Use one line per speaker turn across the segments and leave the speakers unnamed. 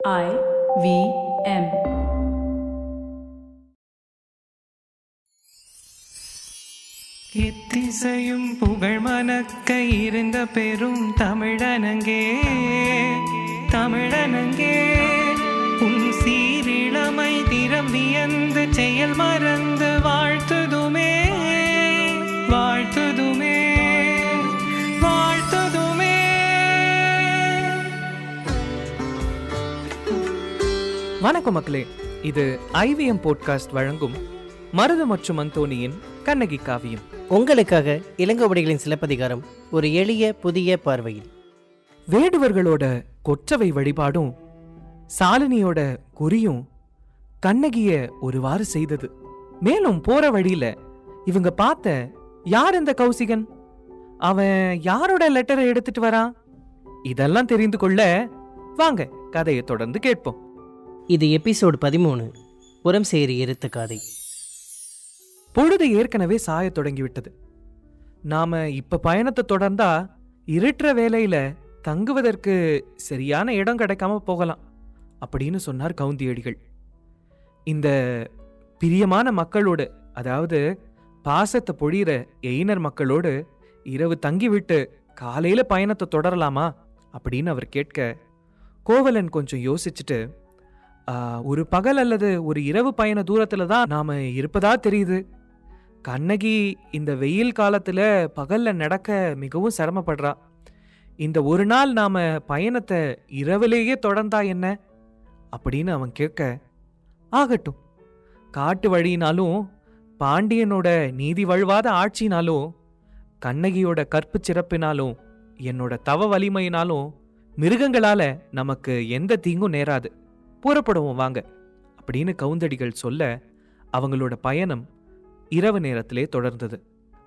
I V M.
எத்திசையும் புகழ் மணக்க இருந்த பெரும் தமிழனங்கே தமிழனங்கே உன் சீரிழமை திறம் வியந்து செயல் மறந்து வாழ்த்துதுமே வணக்கம் மக்களே. இது ஐவிஎம் போட்காஸ்ட் வழங்கும் மருது மற்றும் அந்தோனியின் கண்ணகி காவியம்.
உங்களுக்காக இளங்கோவடிகளின் சிலப்பதிகாரம் ஒரு எளிய புதிய பார்வையில்.
வேடுவர்களோட கொற்றவை வழிபாடும் சாலினியோட குறியும் கண்ணகிய ஒருவாறு செய்தது. மேலும் போற வழியில இவங்க பார்த்த யார் இந்த கௌசிகன்? அவன் யாரோட லெட்டரை எடுத்துட்டு வரான் இதெல்லாம் தெரிந்து கொள்ள வாங்க கதையை தொடர்ந்து கேட்போம்.
இது எபிசோடு பதிமூணு. புறம் சேரி எருத்துக்காதை
பொழுது ஏற்கனவே சாயத் தொடங்கிவிட்டது. நாம இப்ப பயணத்தை தொடர்ந்தா இருட்டுற வேலையில தங்குவதற்கு சரியான இடம் கிடைக்காம போகலாம் அப்படின்னு சொன்னார் கவுந்தியடிகள். இந்த பிரியமான மக்களோடு அதாவது பாசத்தை பொழியிற எயினர் மக்களோடு இரவு தங்கிவிட்டு காலையில பயணத்தை தொடரலாமா அப்படின்னு அவர் கேட்க கோவலன் கொஞ்சம் யோசிச்சுட்டு ஒரு பகல் அல்லது ஒரு இரவு பயண தூரத்துல தான் நாம இருப்பதா தெரியுது. கண்ணகி இந்த வெயில் காலத்துல பகல்ல நடக்க மிகவும் சிரமப்படுறா. இந்த ஒரு நாள் நாம பயணத்தை இரவிலேயே தொடர்ந்தா என்ன? அப்படின்னு அவன் கேட்க ஆகட்டும். காட்டு வழியினாலும் பாண்டியனோட நீதி வழுவாத ஆட்சினாலும் கண்ணகியோட கற்பு சிறப்பினாலும் என்னோட தவ வலிமையினாலும் மிருகங்களால நமக்கு எந்த தீங்கும் நேராது. புறப்படுவோம் வாங்க அப்படின்னு கவுந்தடிகள் சொல்ல அவங்களோட பயணம் இரவு நேரத்திலே தொடர்ந்தது.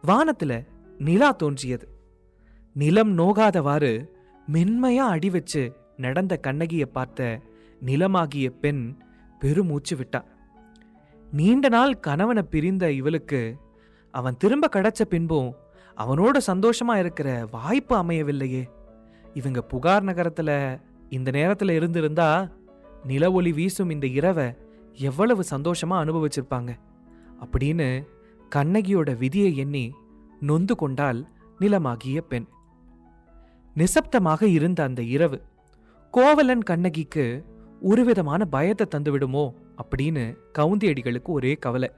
வானத்துல நிலா தோன்றியது. நிலம் நோகாதவாறு மென்மையா அடி வச்சு நடந்த கண்ணகியை பார்த்த நிலமாகிய பெண் பெருமூச்சு விட்டா. நீண்ட நாள் கணவனை பிரிந்த இவளுக்கு அவன் திரும்ப கிடைச்ச பின்பும் அவனோட சந்தோஷமா இருக்கிற வாய்ப்பு அமையவில்லையே. இவங்க புகார் நகரத்துல இந்த நேரத்துல இருந்திருந்தா நில ஒளி வீசும் இந்த இரவை எவ்வளவு சந்தோஷமா அனுபவிச்சிருப்பாங்க. அப்படின்னு கண்ணகியோட விதியை எண்ணி நொந்து கொண்டால் நிலமாகிய பெண். நிசப்தமாக இருந்த அந்த இரவு கோவலன் கண்ணகிக்கு ஒருவிதமான பயத்தை தந்துவிடுமோ அப்படின்னு கவுந்தியடிகளுக்கு ஒரே கவலை.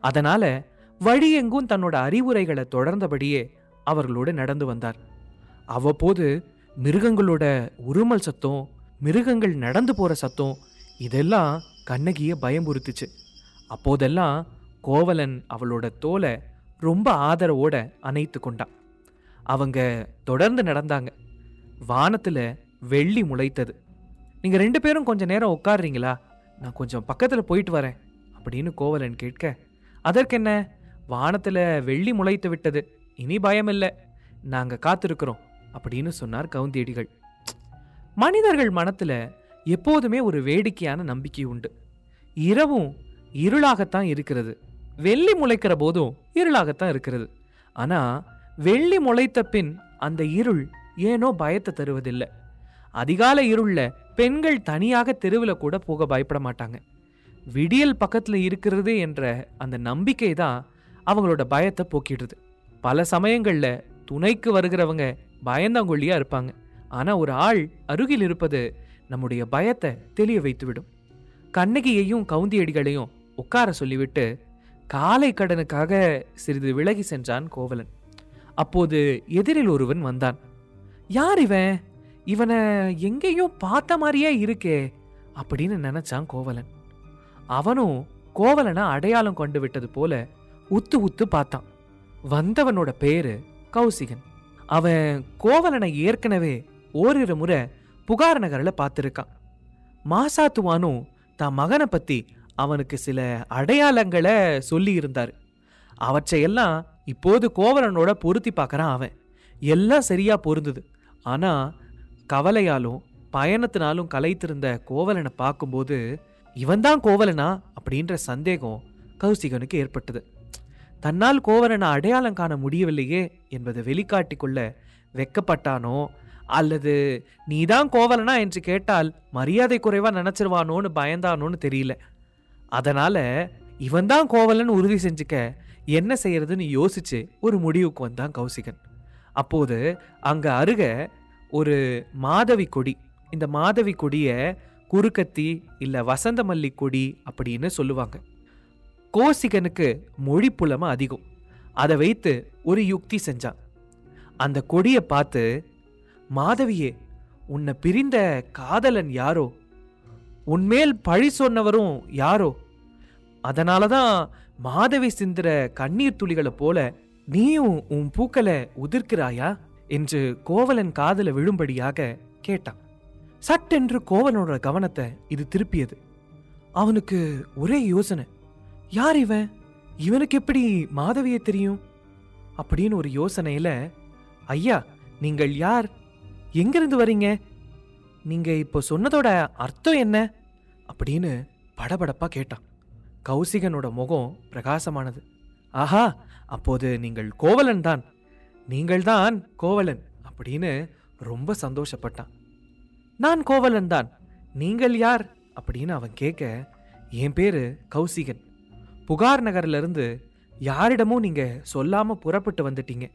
அதனால வழியெங்கும் தன்னோட அறிவுரைகளை தொடர்ந்தபடியே அவர்களோடு நடந்து வந்தார். அவ்வப்போது மிருகங்களோட உருமல் சத்தம் மிருகங்கள் நடந்து போகிற சத்தம் இதெல்லாம் கண்ணகியை பயமுறுத்துச்சு அப்போதெல்லாம் கோவலன் அவளோட தோலை ரொம்ப ஆதரவோட அணைத்து கொண்டான். அவங்க தொடர்ந்து நடந்தாங்க. வானத்தில் வெள்ளி முளைத்தது. நீங்கள் ரெண்டு பேரும் கொஞ்சம் நேரம் உட்காருறீங்களா? நான் கொஞ்சம் பக்கத்தில் போயிட்டு வரேன் அப்படின்னு கோவலன் கேட்க அதற்கென்ன? வானத்தில் வெள்ளி முளைத்து விட்டது. இனி பயமில்லை. நாங்கள் காத்திருக்கிறோம் அப்படின்னு சொன்னார் கவுந்தியடிகள். மனிதர்கள் மனத்தில் எப்போதுமே ஒரு வேடிக்கையான நம்பிக்கை உண்டு. இரவும் இருளாகத்தான் இருக்கிறது. வெள்ளி முளைக்கிற போதும் இருளாகத்தான் இருக்கிறது. ஆனால் வெள்ளி முளைத்த பின் அந்த இருள் ஏனோ பயத்தை தருவதில்லை. அதிகால இருளில் பெண்கள் தனியாக தெருவில் கூட போக பயப்பட மாட்டாங்க. விடியல் பக்கத்தில் இருக்கிறது என்ற அந்த நம்பிக்கை தான் அவங்களோட பயத்தை போக்கிடுது. பல சமயங்களில் துணைக்கு வருகிறவங்க பயந்தாங்கொல்லியா இருப்பாங்க. ஆனா ஒரு ஆள் அருகில் இருப்பது நம்முடைய பயத்தை தெளிய வைத்துவிடும். கண்ணகியையும் கவுந்தியடிகளையும் உட்கார சொல்லிவிட்டு காலை கடனுக்காக சிறிது விலகி சென்றான் கோவலன். அப்போது எதிரில் ஒருவன் வந்தான். யார் இவன்? இவனை எங்கேயோ பார்த்த மாதிரியே இருக்கே அப்படின்னு நினைச்சான் கோவலன். அவனும் கோவலனை அடையாளம் கொண்டு விட்டது போல உத்து உத்து பார்த்தான். வந்தவனோட பேரு கௌசிகன். அவன் கோவலனை ஏற்கனவே ஓரிரு முறை புகார் நகரில் பார்த்துருக்கான். மாசாத்துவானும் தான் மகனை பற்றி அவனுக்கு சில அடையாளங்களை சொல்லியிருந்தார். அவற்றையெல்லாம் இப்போது கோவலனோட பொருத்தி பார்க்கறான் அவன். எல்லாம் சரியா பொருந்தது. ஆனால் கவலையாலும் பயணத்தினாலும் கலைத்திருந்த கோவலனை பார்க்கும்போது இவன்தான் கோவலனா? அப்படின்ற சந்தேகம் கௌசிகனுக்கு ஏற்பட்டது. தன்னால் கோவலனை அடையாளம் காண முடியவில்லையே என்பதை வெளிக்காட்டிக் கொள்ள வெக்கப்பட்டானோ அல்லது நீதான் கோவலனா? என்று கேட்டால் மரியாதை குறைவாக நினச்சிருவானோன்னு பயந்தானோன்னு தெரியல. அதனால இவன்தான் கோவலன் உறுதி செஞ்சுக்க என்ன செய்யறதுன்னு யோசிச்சு ஒரு முடிவுக்கு வந்தான் கௌசிகன். அப்போது அங்கே அருக ஒரு மாதவி கொடி. இந்த மாதவி கொடியை குறுக்கத்தி இல்லை வசந்த மல்லி கொடி அப்படின்னு சொல்லுவாங்க. கோசிகனுக்கு மொழி புலமை அதிகம். அதை வைத்து ஒரு யுக்தி செஞ்சான். அந்த கொடியை பார்த்து மாதவியே உன்னை பிரிந்த காதலன் யாரோ? உன்மேல் பழி சொன்னவரும் யாரோ? அதனால தான் மாதவி சிந்துற கண்ணீர் துளிகளை போல நீயும் உன் பூக்களை உதிர்க்கிறாயா? என்று கோவலன் காதல விழும்படியாக கேட்டான். சட்டென்று கோவலனோட கவனத்தை இது திருப்பியது. அவனுக்கு ஒரே யோசனை. யார் இவன்? இவனுக்கு எப்படி மாதவியை தெரியும்? அப்படின்னு ஒரு யோசனையில ஐயா நீங்கள் யார்? எங்கிருந்து வரீங்க? நீங்க இப்போ சொன்னதோட அர்த்தம் என்ன? அப்படின்னு படபடப்பா கேட்டான். கௌசிகனோட முகம் பிரகாசமானது. ஆஹா அப்போது நீங்கள் கோவலன் தான். நீங்கள் தான் கோவலன் அப்படின்னு ரொம்ப சந்தோஷப்பட்டான். நான் கோவலன் தான். நீங்கள் யார்? அப்படின்னு அவன் கேட்க என் பேரு கௌசிகன். புகார் நகர்லேருந்து யாரிடமும் நீங்கள் சொல்லாமல் புறப்பட்டு வந்துட்டீங்க.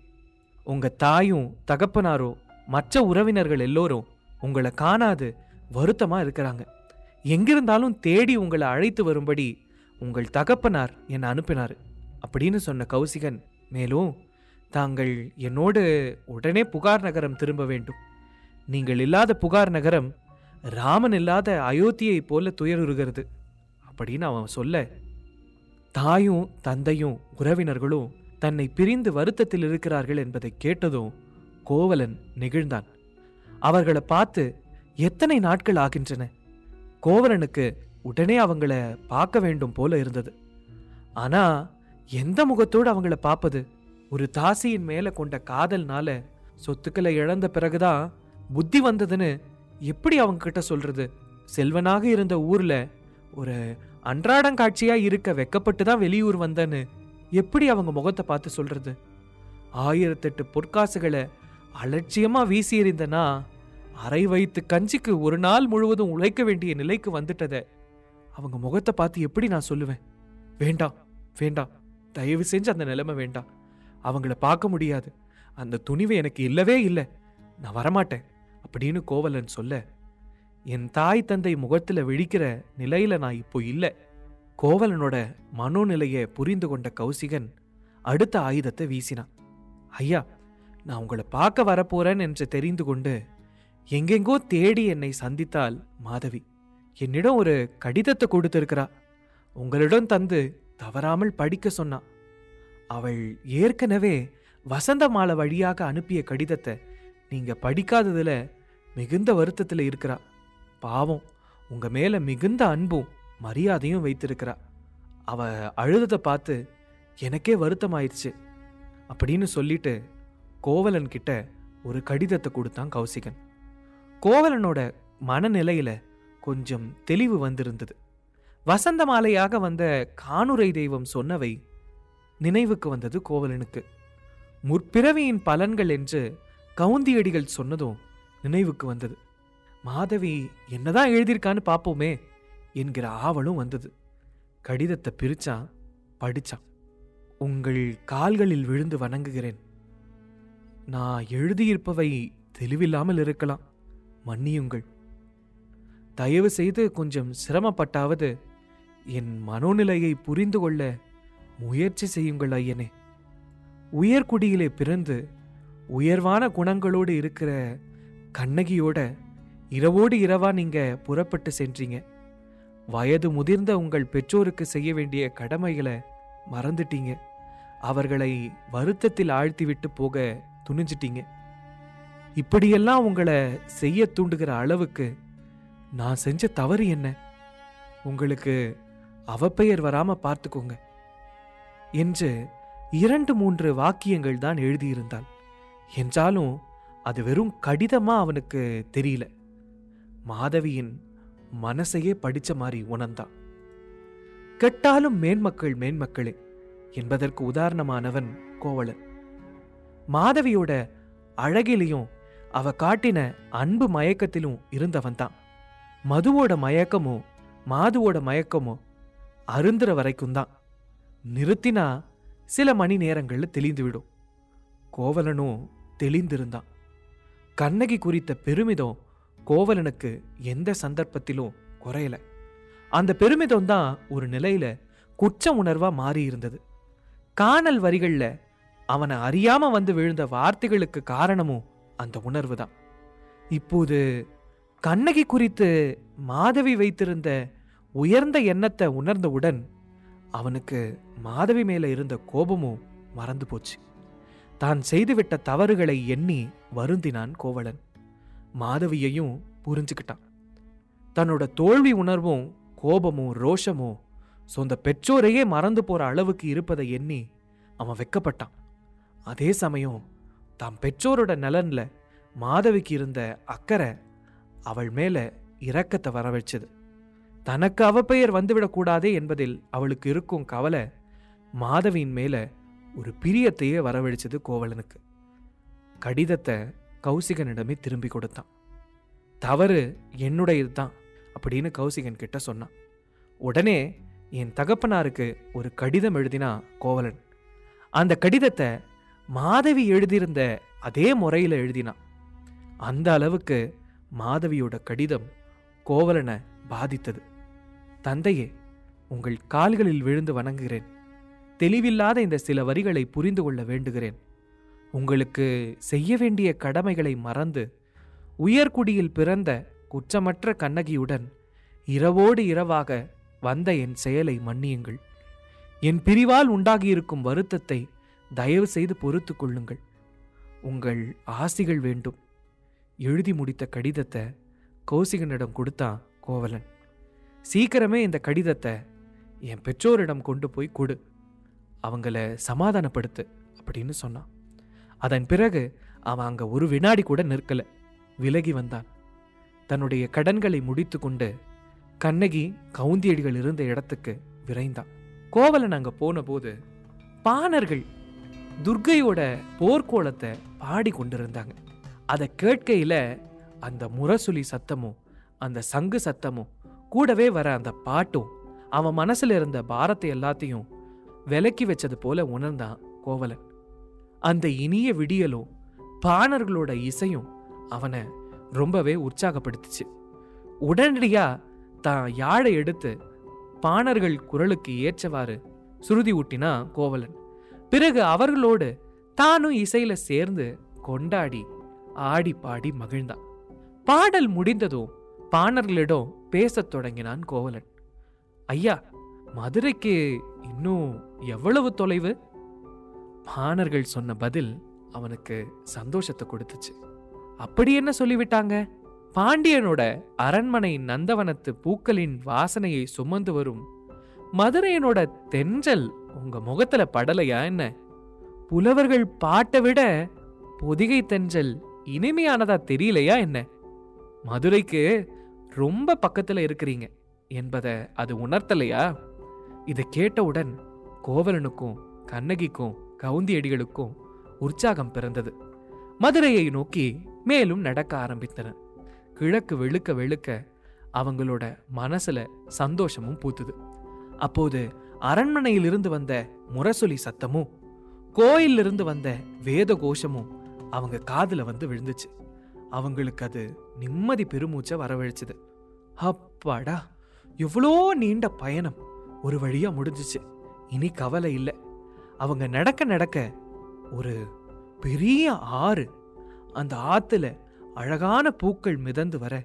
உங்கள் தாயும் தகப்பனாரோ மற்ற உறவினர்கள் எல்லோரும் உங்களை காணாது வருத்தமாக இருக்கிறாங்க. எங்கிருந்தாலும் தேடி உங்களை அழைத்து வரும்படி உங்கள் தகப்பனார் என்னை அனுப்பினார் அப்படின்னு சொன்ன கௌசிகன் மேலும் தாங்கள் என்னோடு உடனே புகார் நகரம் திரும்ப வேண்டும். நீங்கள் இல்லாத புகார் நகரம் ராமன் இல்லாத அயோத்தியைப் போல துயருகிறது. அப்படின்னு அவன் சொல்ல தாயும் தந்தையும் உறவினர்களும் தன்னை பிரிந்து வருத்தத்தில் இருக்கிறார்கள் என்பதை கேட்டதும் கோவலன் நெகிழ்ந்தான். அவர்களை பார்த்து எத்தனை நாட்கள் ஆகின்றன? கோவலனுக்கு உடனே அவங்கள பார்க்க வேண்டும் போல இருந்தது. ஆனா எந்த முகத்தோடு அவங்கள பார்ப்பது? ஒரு தாசியின் மேல கொண்ட காதல்னால சொத்துக்களை இழந்த பிறகுதான் புத்தி வந்ததுன்னு எப்படி அவங்க கிட்ட சொல்றது? செல்வனாக இருந்த ஊர்ல ஒரு அன்றாடங்காட்சியா இருக்க வெக்கப்பட்டு தான் வெளியூர் வந்தேன்னு எப்படி அவங்க முகத்தை பார்த்து சொல்றது? ஆயிரத்தெட்டு பொற்காசுகளை அலட்சியமாக வீசி எறிந்தனா அரை வைத்து கஞ்சிக்கு ஒரு நாள் முழுவதும் உழைக்க வேண்டிய நிலைக்கு வந்துட்டத அவங்க முகத்தை பார்த்து எப்படி நான் சொல்லுவேன்? வேண்டாம் வேண்டாம். தயவு செஞ்சு அந்த நிலைமை வேண்டாம். அவங்கள பார்க்க முடியாது. அந்த துணிவு எனக்கு இல்லவே இல்லை. நான் வரமாட்டேன் அப்படின்னு கோவலன் சொல்ல என் தாய் தந்தை முகத்தில் விழிக்கிற நிலையில நான் இப்போ இல்லை. கோவலனோட மனோநிலையை புரிந்து கொண்ட கௌசிகன் அடுத்த ஆயுதத்தை வீசினான். ஐயா நான் உங்களை பார்க்க வரப்போறேன் என்று தெரிந்து கொண்டு எங்கெங்கோ தேடி என்னை சந்தித்தால் மாதவி. என்னிடம் ஒரு கடிதத்தை கொடுத்திருக்கிறா. உங்களிடம் தந்து தவறாமல் படிக்க சொன்னா. அவள் ஏற்கனவே வசந்த மாலை வழியாக அனுப்பிய கடிதத்தை நீங்க படிக்காததுல மிகுந்த வருத்தத்தில் இருக்கிறா. பாவம் உங்க மேல மிகுந்த அன்பும் மரியாதையும் வைத்திருக்கிறா. அவ அழுததை பார்த்து எனக்கே வருத்தமாயிருச்சு. அப்படின்னு சொல்லிட்டு கோவலன் கிட்ட ஒரு கடிதத்தை கொடுத்தான் கௌசிகன். கோவலனோட மனநிலையில கொஞ்சம் தெளிவு வந்திருந்தது. வசந்த மாலையாக வந்த காணுரை தெய்வம் சொன்னவை நினைவுக்கு வந்தது கோவலனுக்கு. முற்பிறவியின் பலன்கள் என்று கவுந்தியடிகள் சொன்னதும் நினைவுக்கு வந்தது. மாதவி என்னதான் எழுதியிருக்கான்னு பார்ப்போமே என்கிற ஆவலும் வந்தது. கடிதத்தை பிரிச்சான் படிச்சான். உங்கள் கால்களில் விழுந்து வணங்குகிறேன். நான் எழுதியிருப்பவை தெளிவில்லாமல் இருக்கலாம். மன்னியுங்கள். தயவு செய்து கொஞ்சம் சிரமப்பட்டாவது என் மனோநிலையை புரிந்து கொள்ள முயற்சி செய்யுங்கள் ஐயனே. உயர்குடியிலே பிறந்து உயர்வான குணங்களோடு இருக்கிற கண்ணகியோட இரவோடு இரவா நீங்க புறப்பட்டு சென்றீங்க. வயது முதிர்ந்த உங்கள் பெற்றோருக்கு செய்ய வேண்டிய கடமைகளை மறந்துட்டீங்க. அவர்களை வருத்தத்தில் ஆழ்த்திவிட்டு போக துணிஞ்சிட்டீங்க. இப்படியெல்லாம் உங்களை செய்ய தூண்டுகிற அளவுக்கு நான் செஞ்ச தவறு என்ன? உங்களுக்கு அவப்பெயர் வராம பார்த்துக்கோங்க என்று இரண்டு மூன்று வாக்கியங்கள் தான் எழுதியிருந்தாள். என்றாலும் அது வெறும் கடிதமா அவனுக்கு தெரியல. மாதவியின் மனசையே படிச்ச மாதிரி உணர்ந்தான். கெட்டாலும் மேன்மக்கள் மேன்மக்களே என்பதற்கு உதாரணமானவன் கோவலன். மாதவியோட அழகிலையும் அவ காட்டின அன்பு மயக்கத்திலும் இருந்தவன் தான் மதுவோட மயக்கமோ மாதுவோட மயக்கமோ அருந்துற வரைக்கும் தான் நிறுத்தினா சில மணி நேரங்கள்ல தெளிந்து விடும். கோவலனும் தெளிந்திருந்தான். கண்ணகி குறித்த பெருமிதம் கோவலனுக்கு எந்த சந்தர்ப்பத்திலும் குறையல. அந்த பெருமிதம் தான் ஒரு நிலையில குற்ற உணர்வா மாறி இருந்தது காணல் வரிகளில் அவனை அறியாம வந்து விழுந்த வார்த்தைகளுக்கு காரணமும் அந்த உணர்வு தான் இப்போது கண்ணகி குறித்து மாதவி வைத்திருந்த உயர்ந்த எண்ணத்தை உணர்ந்தவுடன் அவனுக்கு மாதவி மேலே இருந்த கோபமும் மறந்து போச்சு. தான் செய்துவிட்ட தவறுகளை எண்ணி வருந்தினான் கோவலன். மாதவியையும் புரிஞ்சுக்கிட்டான். தன்னோட தோல்வி உணர்வும் கோபமும் ரோஷமும் சொந்த பெற்றோரையே மறந்து போற அளவுக்கு இருப்பதை எண்ணி அவன் வெக்கப்பட்டான். அதே சமயம் தாம் பெற்றோரோட நலன்ல மாதவிக்கு இருந்த அக்கறை அவள் மேல இரக்கத்தை வரவழைச்சது. தனக்கு அவப்பெயர் வந்துவிடக்கூடாதே என்பதில் அவளுக்கு இருக்கும் கவலை மாதவியின் மேல ஒரு பிரியத்தையே வரவழைச்சது கோவலனுக்கு. கடிதத்தை கௌசிகனிடமே திரும்பி கொடுத்தான். தவறு என்னுடையது தான் அப்படின்னு கௌசிகன் கிட்ட சொன்னான். உடனே என் தகப்பனாருக்கு ஒரு கடிதம் எழுதினா கோவலன். அந்த கடிதத்தை மாதவி எழுதியிருந்த அதே முறையில் எழுதினான் அந்த அளவுக்கு மாதவியோட கடிதம் கோவலனை பாதித்தது. தந்தையே உங்கள் கால்களில் விழுந்து வணங்குகிறேன். தெளிவில்லாத இந்த சில வரிகளை புரிந்து கொள்ள வேண்டுகிறேன். உங்களுக்கு செய்ய வேண்டிய கடமைகளை மறந்து உயர்குடியில் பிறந்த குற்றமற்ற கண்ணகியுடன் இரவோடு இரவாக வந்த என் செயலை மன்னியுங்கள். என் பிரிவால் உண்டாகியிருக்கும் வருத்தத்தை தயவு செய்து பொறுத்து கொள்ளுங்கள். உங்கள் ஆசிகள் வேண்டும். எழுதி முடித்த கடிதத்தை கௌசிகனிடம் கொடுத்தான் கோவலன். சீக்கிரமே இந்த கடிதத்தை என் பெற்றோரிடம் கொண்டு போய் கொடு. அவங்கள சமாதானப்படுத்து அப்படின்னு சொன்னான். அதன் பிறகு அவன் அங்கே ஒரு வினாடி கூட நிற்கலை. விலகி வந்தான். தன்னுடைய கடன்களை முடித்து கொண்டு கண்ணகி கவுந்தியடிகள் இருந்த இடத்துக்கு விரைந்தான். கோவலன் அங்க போன போது பாணர்கள் துர்க்கையோட போர்க்கோலத்தை பாடி கொண்டிருந்தாங்க. அதை கேட்கையில அந்த முரசொலி சத்தமும் அந்த சங்கு சத்தமும் கூடவே வர அந்த பாட்டும் அவன் மனசுல இருந்த பாரத்தை எல்லாத்தையும் விலக்கி வச்சது போல உணர்ந்தான் கோவலன். அந்த இனிய விடியலும் பாணர்களோட இசையும் அவனை ரொம்பவே உற்சாகப்படுத்துச்சு. உடனடியா தான் யாழை எடுத்து பாணர்கள் குரலுக்கு ஏற்றவாறு சுருதி ஊட்டினா கோவலன். பிறகு அவர்களோடு தானும் இசையில சேர்ந்து கொண்டாடி ஆடி பாடி மகிழ்ந்தான். பாடல் முடிந்ததும் பாணர்களிடம் பேசத் தொடங்கினான் கோவலன். ஐயா மதுரைக்கு இன்னும் எவ்வளவு தொலைவு? பாணர்கள் சொன்ன பதில் அவனுக்கு சந்தோஷத்தை கொடுத்துச்சு. அப்படி என்ன சொல்லிவிட்டாங்க? பாண்டியனோட அரண்மனை நந்தவனத்து பூக்களின் வாசனையை சுமந்து வரும். மதுரையனோட தென்றல் உங்க முகத்துல படலையா என்ன? புலவர்கள் பாட்டை விட பொதிகை தென்றல் இனிமையானதா தெரியலையா என்ன? மதுரைக்கு ரொம்ப பக்கத்துல இருக்கிறீங்க என்பதை அது உணர்த்தலையா? இதை கேட்டவுடன் கோவலனுக்கும் கண்ணகிக்கும் கவுந்தியடிகளுக்கும் உற்சாகம் பிறந்தது. மதுரையை நோக்கி மேலும் நடக்க ஆரம்பித்தனர் கிழக்கு வெளுக்க வெளுக்க அவங்களோட மனசுல சந்தோஷமும் பூத்துது. அப்போது அரண்மனையிலிருந்து வந்த முரசொலி சத்தமும் கோயிலிருந்து வந்த வேத கோஷமும் அவங்க காதுல வந்து விழுந்துச்சு. அவங்களுக்கு அது நிம்மதி பெருமூச்சை வரவழைச்சது. அப்பாடா எவ்வளோ நீண்ட பயணம். ஒரு வழியா முடிஞ்சிச்சு. இனி கவலை இல்லை. அவங்க நடக்க நடக்க ஒரு பெரிய ஆறு அந்த ஆத்துல அழகான பூக்கள் மிதந்து வர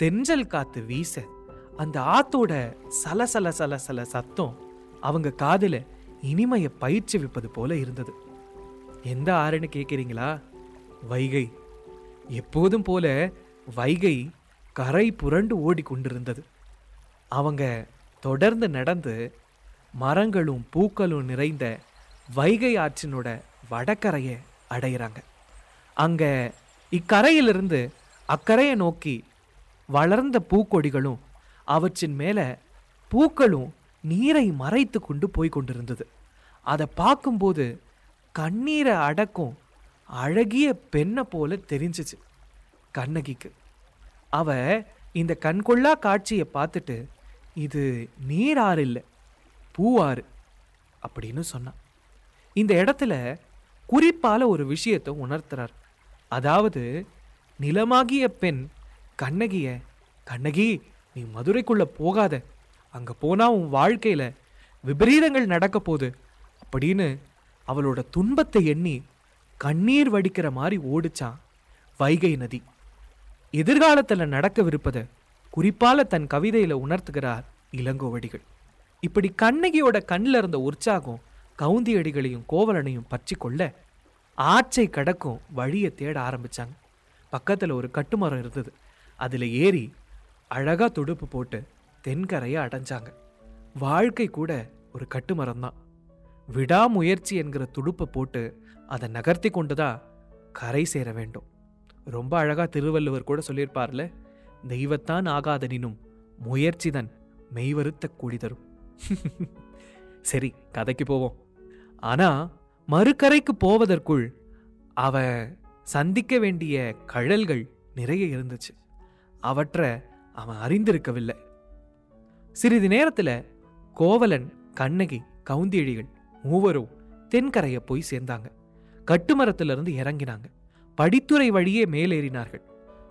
தென்றல் காத்து வீச அந்த ஆத்தோட சலசல சலசல சத்தம் அவங்க காதில் இனிமையை பயிற்சி வைப்பது போல இருந்தது. எந்த ஆறுன்னு கேட்குறீங்களா வைகை. எப்போதும் போல வைகை கரை புரண்டு ஓடிக்கொண்டிருந்தது அவங்க தொடர்ந்து நடந்து மரங்களும் பூக்களும் நிறைந்த வைகை ஆற்றினோட வடக்கரையை அடையிறாங்க. அங்கே இக்கரையிலிருந்து அக்கரையை நோக்கி வளர்ந்த பூக்கொடிகளும் அவற்றின் மேலே பூக்களும் நீரை மறைத்து கொண்டு போய் கொண்டிருந்தது. அதை பார்க்கும்போது கண்ணீரை அடக்கும் அழகிய பெண்ணை போல தெரிஞ்சிச்சு கண்ணகிக்கு. அவ இந்த கண்கொள்ளா காட்சியை பார்த்துட்டு இது நீராறு இல்லை பூவாறு அப்படின்னு சொன்னான் இந்த இடத்துல குறிப்பால் ஒரு விஷயத்தை உணர்த்துறார். அதாவது நிலமாகிய பெண் கண்ணகிய கண்ணகி நீ மதுரைக்குள்ள போகாத. அங்க போனா உன் வாழ்க்கையில விபரீதங்கள் நடக்க போகுது. அப்படின்னு அவளோட துன்பத்தை எண்ணி கண்ணீர் வடிக்கிற மாதிரி ஓடிச்சான் வைகை நதி. எதிர்காலத்தில் நடக்கவிருப்பதை குறிப்பால தன் கவிதையில உணர்த்துகிறார் இளங்கோவடிகள். இப்படி கண்ணகியோட கண்ணில் இருந்த உற்சாகம் கவுந்தியடிகளையும் கோவலனையும் பற்றி கொள்ள ஆச்சை கடக்கும் வழியை தேட ஆரம்பித்தாங்க பக்கத்தில் ஒரு கட்டுமரம் இருந்தது. அதில் ஏறி அழகாக துடுப்பு போட்டு தென்கரையை அடைஞ்சாங்க. வாழ்க்கை கூட ஒரு கட்டுமரம் தான். விடாமுயற்சி என்கிற துடுப்பை போட்டு அதை நகர்த்தி கொண்டு தான் கரை சேர வேண்டும். ரொம்ப அழகாக திருவள்ளுவர் கூட சொல்லியிருப்பார்ல தெய்வத்தான் ஆகாதனினும் முயற்சிதன் மெய்வருத்த கூடி தரும். சரி கதைக்கு போவோம். ஆனால் மறுகரைக்கு போவதற்குள் அவ சந்திக்க வேண்டிய கழல்கள் நிறைய இருந்துச்சு. அவற்றை அவன் அறிந்திருக்கவில்லை. சிறிது நேரத்துல கோவலன் கண்ணகி கவுந்தியழிகள் மூவரும் தென்கரையை போய் சேர்ந்தாங்க. கட்டுமரத்திலிருந்து இறங்கினாங்க. படித்துறை வழியே மேலேறினார்கள்.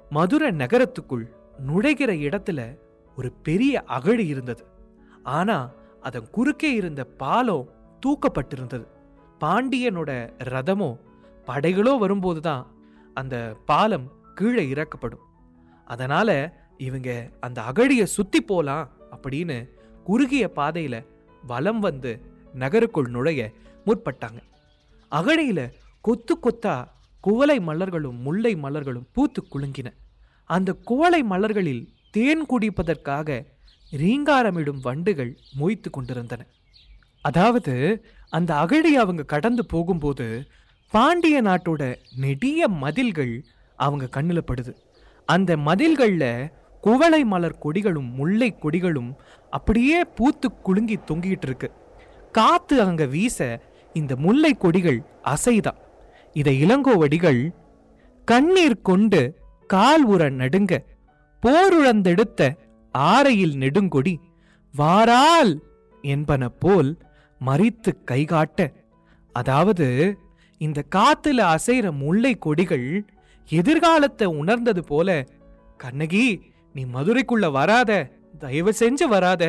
மதுரை நகரத்துக்குள் நுழைகிற இடத்துல ஒரு பெரிய அகழி இருந்தது. ஆனா அதன் குறுக்கே இருந்த பாலம் தூக்கப்பட்டிருந்தது. பாண்டியனோட ரதமோ படைகளோ வரும்போதுதான் அந்த பாலம் கீழே இறக்கப்படும். அதனால் இவங்க அந்த அகழியை சுற்றி போகலாம் அப்படின்னு குறுகிய பாதையில் வலம் வந்து நகருக்குள் நுழைய முற்பட்டாங்க. அகழியில் கொத்து கொத்தா குவளை மலர்களும் முல்லை மலர்களும் பூத்து குலுங்கின. அந்த குவளை மலர்களில் தேன் குடிப்பதற்காக ரீங்காரமிடும் வண்டுகள் மொய்த்து கொண்டிருந்தன. அதாவது அந்த அகழி அவங்க கடந்து போகும்போது பாண்டிய நாட்டோட நெடிய மதில்கள் அவங்க கண்ணில் படுது. அந்த மதில்களில் குவளை மலர் கொடிகளும் முல்லை கொடிகளும் அப்படியே பூத்து குலுங்கி தொங்கிட்டு இருக்கு. காத்து அங்கே வீச இந்த முல்லை கொடிகள் அசைதா. இதை இளங்கோவடிகள் கண்ணீர் கொண்டு கால் உற நடுங்க போருழந்தெடுத்த ஆரையில் நெடுங்கொடி வாரால் என்பன போல் மறித்து கைகாட்ட. அதாவது இந்த காத்துல அசைற முல்லை கொடிகள் எதிர்காலத்தை உணர்ந்தது போல கண்ணகி நீ மதுரைக்குள்ள வராத தயவு செஞ்சு வராத.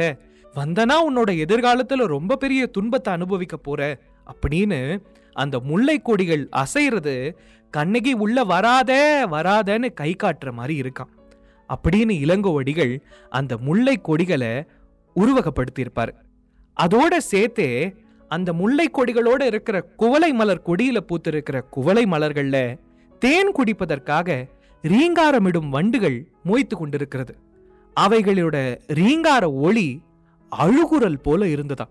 வந்தனா உன்னோட எதிர்காலத்துல ரொம்ப பெரிய துன்பத்தை அனுபவிக்க போற. அப்படின்னு அந்த முல்லை கொடிகள் அசைறது கண்ணகி உள்ள வராத வராதன்னு கை காட்டுற மாதிரி இருக்கான் அப்படின்னு இளங்கோவடிகள் அந்த முல்லை கொடிகளை உருவகப்படுத்தியிருப்பாரு. அதோட சேர்த்தே அந்த முல்லை கொடிகளோட இருக்கிற குவளை மலர் கொடியில பூத்திருக்கிற குவளை மலர்கள்ல தேன் குடிப்பதற்காக ரீங்காரமிடும் வண்டுகள் மொய்த்து கொண்டிருக்கிறது. அவைகளோட ரீங்கார ஒளி அழுகுரல் போல இருந்ததா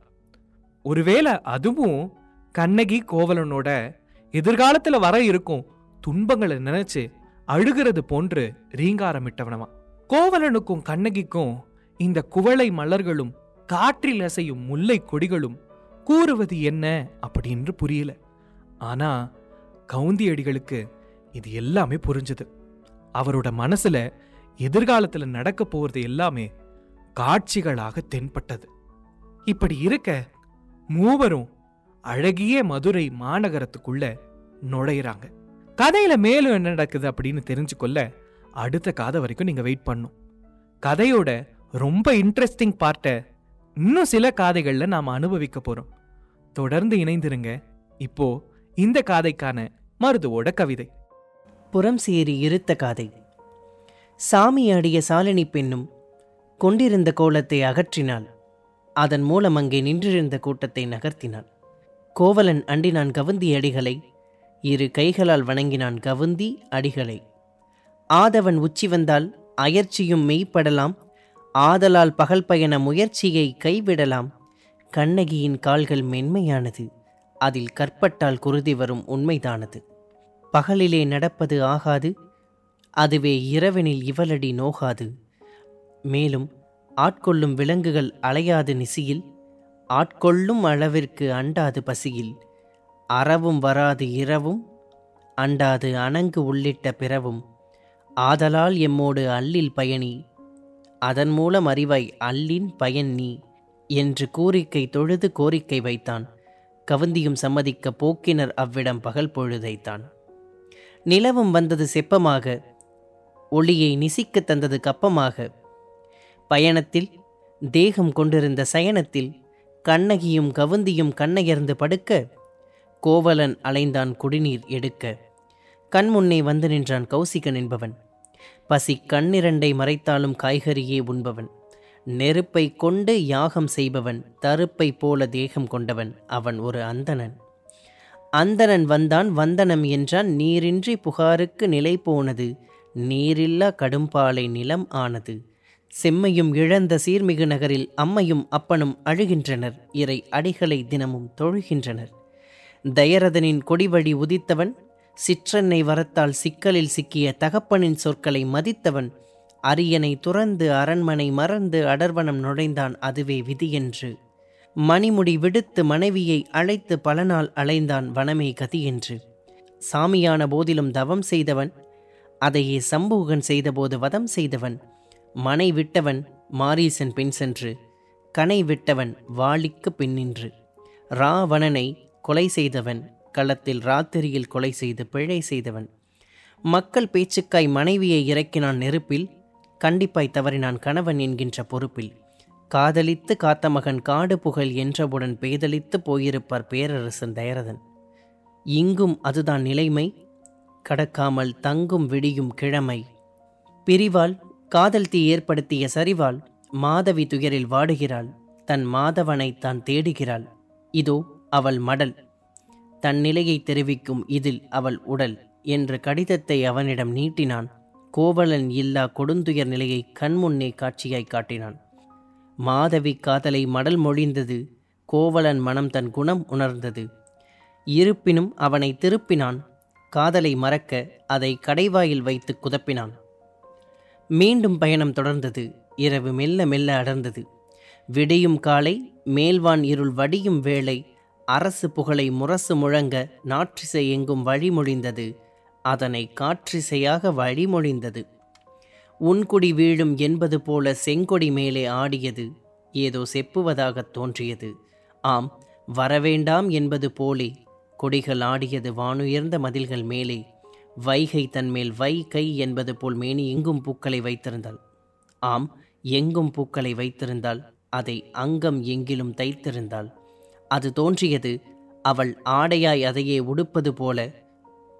ஒருவேளை அதுவும் கண்ணகி கோவலனோட எதிர்காலத்தில் வர இருக்கும் துன்பங்களை நினைச்சு அழுகிறது போன்று ரீங்காரமிட்டவனமா கோவலனுக்கும் கண்ணகிக்கும் இந்த குவளை மலர்களும் காற்றில் அசையும் முல்லை கொடிகளும் கூறுவது என்ன அப்படின்னு புரியல. ஆனா கவுந்தியடிகளுக்கு இது எல்லாமே புரிஞ்சது. அவரோட மனசுல எதிர்காலத்துல நடக்க போறது எல்லாமே காட்சிகளாக தென்பட்டது. இப்படி இருக்க மூவரும் அழகிய மதுரை மாநகரத்துக்குள்ள நுழையிறாங்க. கதையில மேலும் என்ன நடக்குது அப்படின்னு தெரிஞ்சுக்கொள்ள அடுத்த காதை வரைக்கும் நீங்க வெயிட் பண்ணும். கதையோட ரொம்ப இன்ட்ரெஸ்டிங் பார்ட்டை இன்னும் சில காதைகள்ல நாம அனுபவிக்க போறோம். தொடர்ந்து இணைந்திருங்க. இப்போ இந்த காதைக்கான மருதுவோட கவிதை.
புறம் சேரி இருத்த காதை. சாமி அடிய சாலினி பெண்ணும் கொண்டிருந்த கோலத்தை அகற்றினாள். அதன் மூலம் அங்கே நின்றிருந்த கூட்டத்தை நகர்த்தினாள். கோவலன் அண்டினான் கவுந்தி அடிகளை இரு கைகளால் வணங்கினான் கவுந்தி அடிகளை. ஆதவன் உச்சி வந்தால் அயர்ச்சியும் மெய்ப்படலாம் ஆதலால் பகல் பயண முயற்சியை கைவிடலாம். கண்ணகியின் கால்கள் மென்மையானது. அதில் கற்பட்டால் குருதி வரும் உண்மைதானது. பகலிலே நடப்பது ஆகாது. அதுவே இரவெனில் இவளடி நோகாது. மேலும் ஆட்கொள்ளும் விலங்குகள் அலையாது நிசியில். ஆட்கொள்ளும் அளவிற்கு அண்டாது பசியில். அறவும் வராது இரவும். அண்டாது அணங்கு உள்ளிட்ட பிறவும். ஆதலால் எம்மோடு அல்லில் பயணி அதன் மூலம் அறிவாய் அல்லின் பயன் நீ என்று கோரிக்கை தொழுது கோரிக்கை வைத்தான். கவுந்தியும் சம்மதிக்க போக்கினர் அவ்விடம் பகல் பொழுதைத்தான். நிலவும் வந்தது செப்பமாக ஒளியை நிசிக்கத் தந்தது கப்பமாக. பயணத்தில் தேகம் கொண்டிருந்த சயனத்தில் கண்ணகியும் கவுந்தியும் கண்ணையர்ந்து படுக்க கோவலன் அலைந்தான் குடிநீர் எடுக்க. கண்முன்னே வந்து நின்றான் கௌசிகன் என்பவன். பசி கண்ணிரண்டை மறைத்தாலும் காய்கறியே உண்பவன். நெருப்பை கொண்டு யாகம் செய்பவன் தருப்பை போல தேகம் கொண்டவன் அவன் ஒரு அந்தணன். அந்தணன் வந்தான் வந்தனம் என்றான் நீரின்றி புகாருக்கு நிலை போனது நீரில்லா கடும்பாலை நிலம் ஆனது. செம்மையும் இழந்த சீர்மிகு நகரில் அம்மையும் அப்பனும் அழுகின்றனர் இறை அடிகளை தினமும் தொழுகின்றனர். தயரதனின் கொடிவழி உதித்தவன் சிற்றன்னை வரத்தால் சிக்கலில் சிக்கிய தகப்பனின் சொற்களை மதித்தவன் அரியனை துறந்து அரண்மனை மறந்து அடர்வனம் நுழைந்தான் அதுவே விதியென்று. மணிமுடி விடுத்து மனைவியை அழைத்து பல நாள் அலைந்தான் வனமே கதி என்று. சாமியான போதிலும் தவம் செய்தவன் அதையே சம்பூகன் செய்தபோது வதம் செய்தவன் மனை விட்டவன் மாரீசன் பின் சென்று கனை விட்டவன் வாளிக்கு பின்னின்று ராவணனை கொலை செய்தவன் களத்தில் ராத்திரியில் கொலை செய்து பிழை செய்தவன். மக்கள் பேச்சுக்காய் மனைவியை இறக்கினான் நெருப்பில் கண்டிப்பாய் தவறினான் கணவன் என்கின்ற பொறுப்பில். காதலித்து காத்த மகன் காடு புகழ் என்றவுடன் பேதலித்து போயிருப்பார் பேரரசன் தயரதன். இங்கும் அதுதான் நிலைமை. கடக்காமல் தங்கும் விடியும் கிழமை. பிரிவால் காதல் தீ ஏற்படுத்திய சரிவால் மாதவி துயரில் வாடுகிறாள். தன் மாதவனை தான் தேடுகிறாள். இதோ அவள் மடல். தன் நிலையை தெரிவிக்கும் இதில் அவள் உடல் என்ற கடிதத்தை அவனிடம் நீட்டினான். கோவலன் இல்லா கொடுந்துயர் நிலையை கண்முன்னே காட்சியாய் காட்டினான். மாதவி காதலை மடல் மொழிந்தது. கோவலன் மனம் தன் குணம் உணர்ந்தது. இருப்பினும் அவனை திருப்பினான். காதலை மறக்க அதை கடைவாயில் வைத்து குதப்பினான். மீண்டும் பயணம் தொடர்ந்தது. இரவு மெல்ல மெல்ல அடர்ந்தது. விடியும் காலை மேல்வான் இருள் வடியும் வேளை அரசு புகழை முரசு முழங்க நாற்றிசை எங்கும் வழிமொழிந்தது. அதனை காற்றிசையாக வழிமொழிந்தது. உன்குடி வீழும் என்பது போல செங்கொடி மேலே ஆடியது. ஏதோ செப்புவதாகத் தோன்றியது. ஆம் வரவேண்டாம் என்பது போலே. கொடிகள் ஆடியது வானுயர்ந்த மதில்கள் மேலே. வைகை தன்மேல் வை கை என்பது போல் மேனி எங்கும் பூக்களை வைத்திருந்தாள். ஆம் எங்கும் பூக்களை வைத்திருந்தாள். அதை அங்கம் எங்கிலும் தைத்திருந்தாள். அது தோன்றியது. அவள் ஆடையாய் அதையே உடுப்பது போல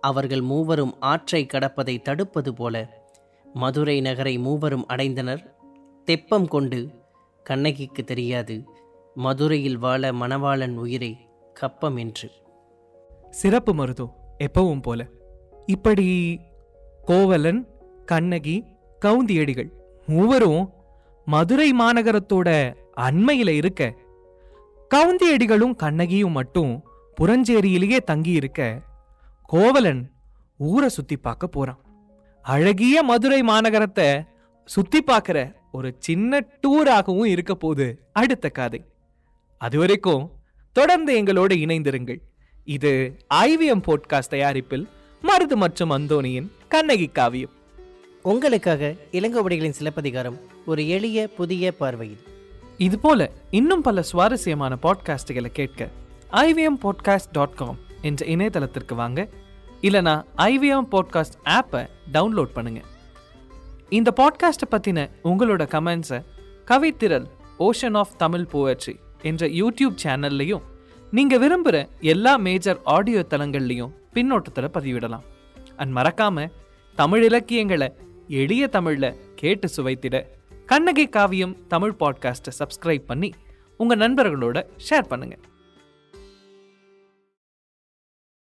அவர்கள் மூவரும் ஆற்றை கடப்பதை தடுப்பது போல. மதுரை நகரை மூவரும் அடைந்தனர். தெப்பம் கொண்டு கண்ணகிக்கு தெரியாது. மதுரையில் வாழ மணவாளன் உயிரை கப்பம் என்று.
சிறப்பு மருதோ எப்பவும் போல. இப்படி கோவலன் கண்ணகி கவுந்தியடிகள் மூவரும் மதுரை மாநகரத்தோட அண்மையில் இருக்க கவுந்தியடிகளும் கண்ணகியும் மட்டும் புறஞ்சேரியிலேயே தங்கி இருக்க கோவலன் ஊரை சுத்தி பார்க்க போறான். அழகிய மதுரை மாநகரத்தை சுத்தி பார்க்கிற ஒரு சின்ன டூராகவும் இருக்க போது அடுத்த கதை. அது வரைக்கும் தொடர்ந்து எங்களோடு இணைந்திருங்கள். இது ஐவிஎம் போட்காஸ்ட் தயாரிப்பில் மருது மற்றும் அந்தோனியின் கண்ணகி காவியம்.
உங்களுக்காக இளங்கோவடிகளின் சிலப்பதிகாரம் ஒரு எளிய புதிய பார்வையில்.
இதுபோல இன்னும் பல சுவாரஸ்யமான பாட்காஸ்டுகளை கேட்க ஐவிஎம் பாட்காஸ்ட் டாட் காம் என்ற இணையதளத்திற்கு வாங்க. இல்லைனா ஐவிஎம் பாட்காஸ்ட் ஆப்பை டவுன்லோட் பண்ணுங்க. இந்த பாட்காஸ்ட்டை பற்றின உங்களோட கமெண்ட்ஸை Kavithiral ocean of Tamil poetry என்ற யூடியூப் சேனல்லையும் நீங்கள் விரும்புகிற எல்லா மேஜர் ஆடியோ தளங்கள்லையும் பின்னோட்டத்தில் பதிவிடலாம். அண்ட் மறக்காமல் தமிழ் இலக்கியங்களை எளிய தமிழில் கேட்டு சுவைத்திட கண்ணகி காவியம் தமிழ் பாட்காஸ்ட்டை சப்ஸ்கிரைப் பண்ணி உங்கள் நண்பர்களோட ஷேர் பண்ணுங்கள்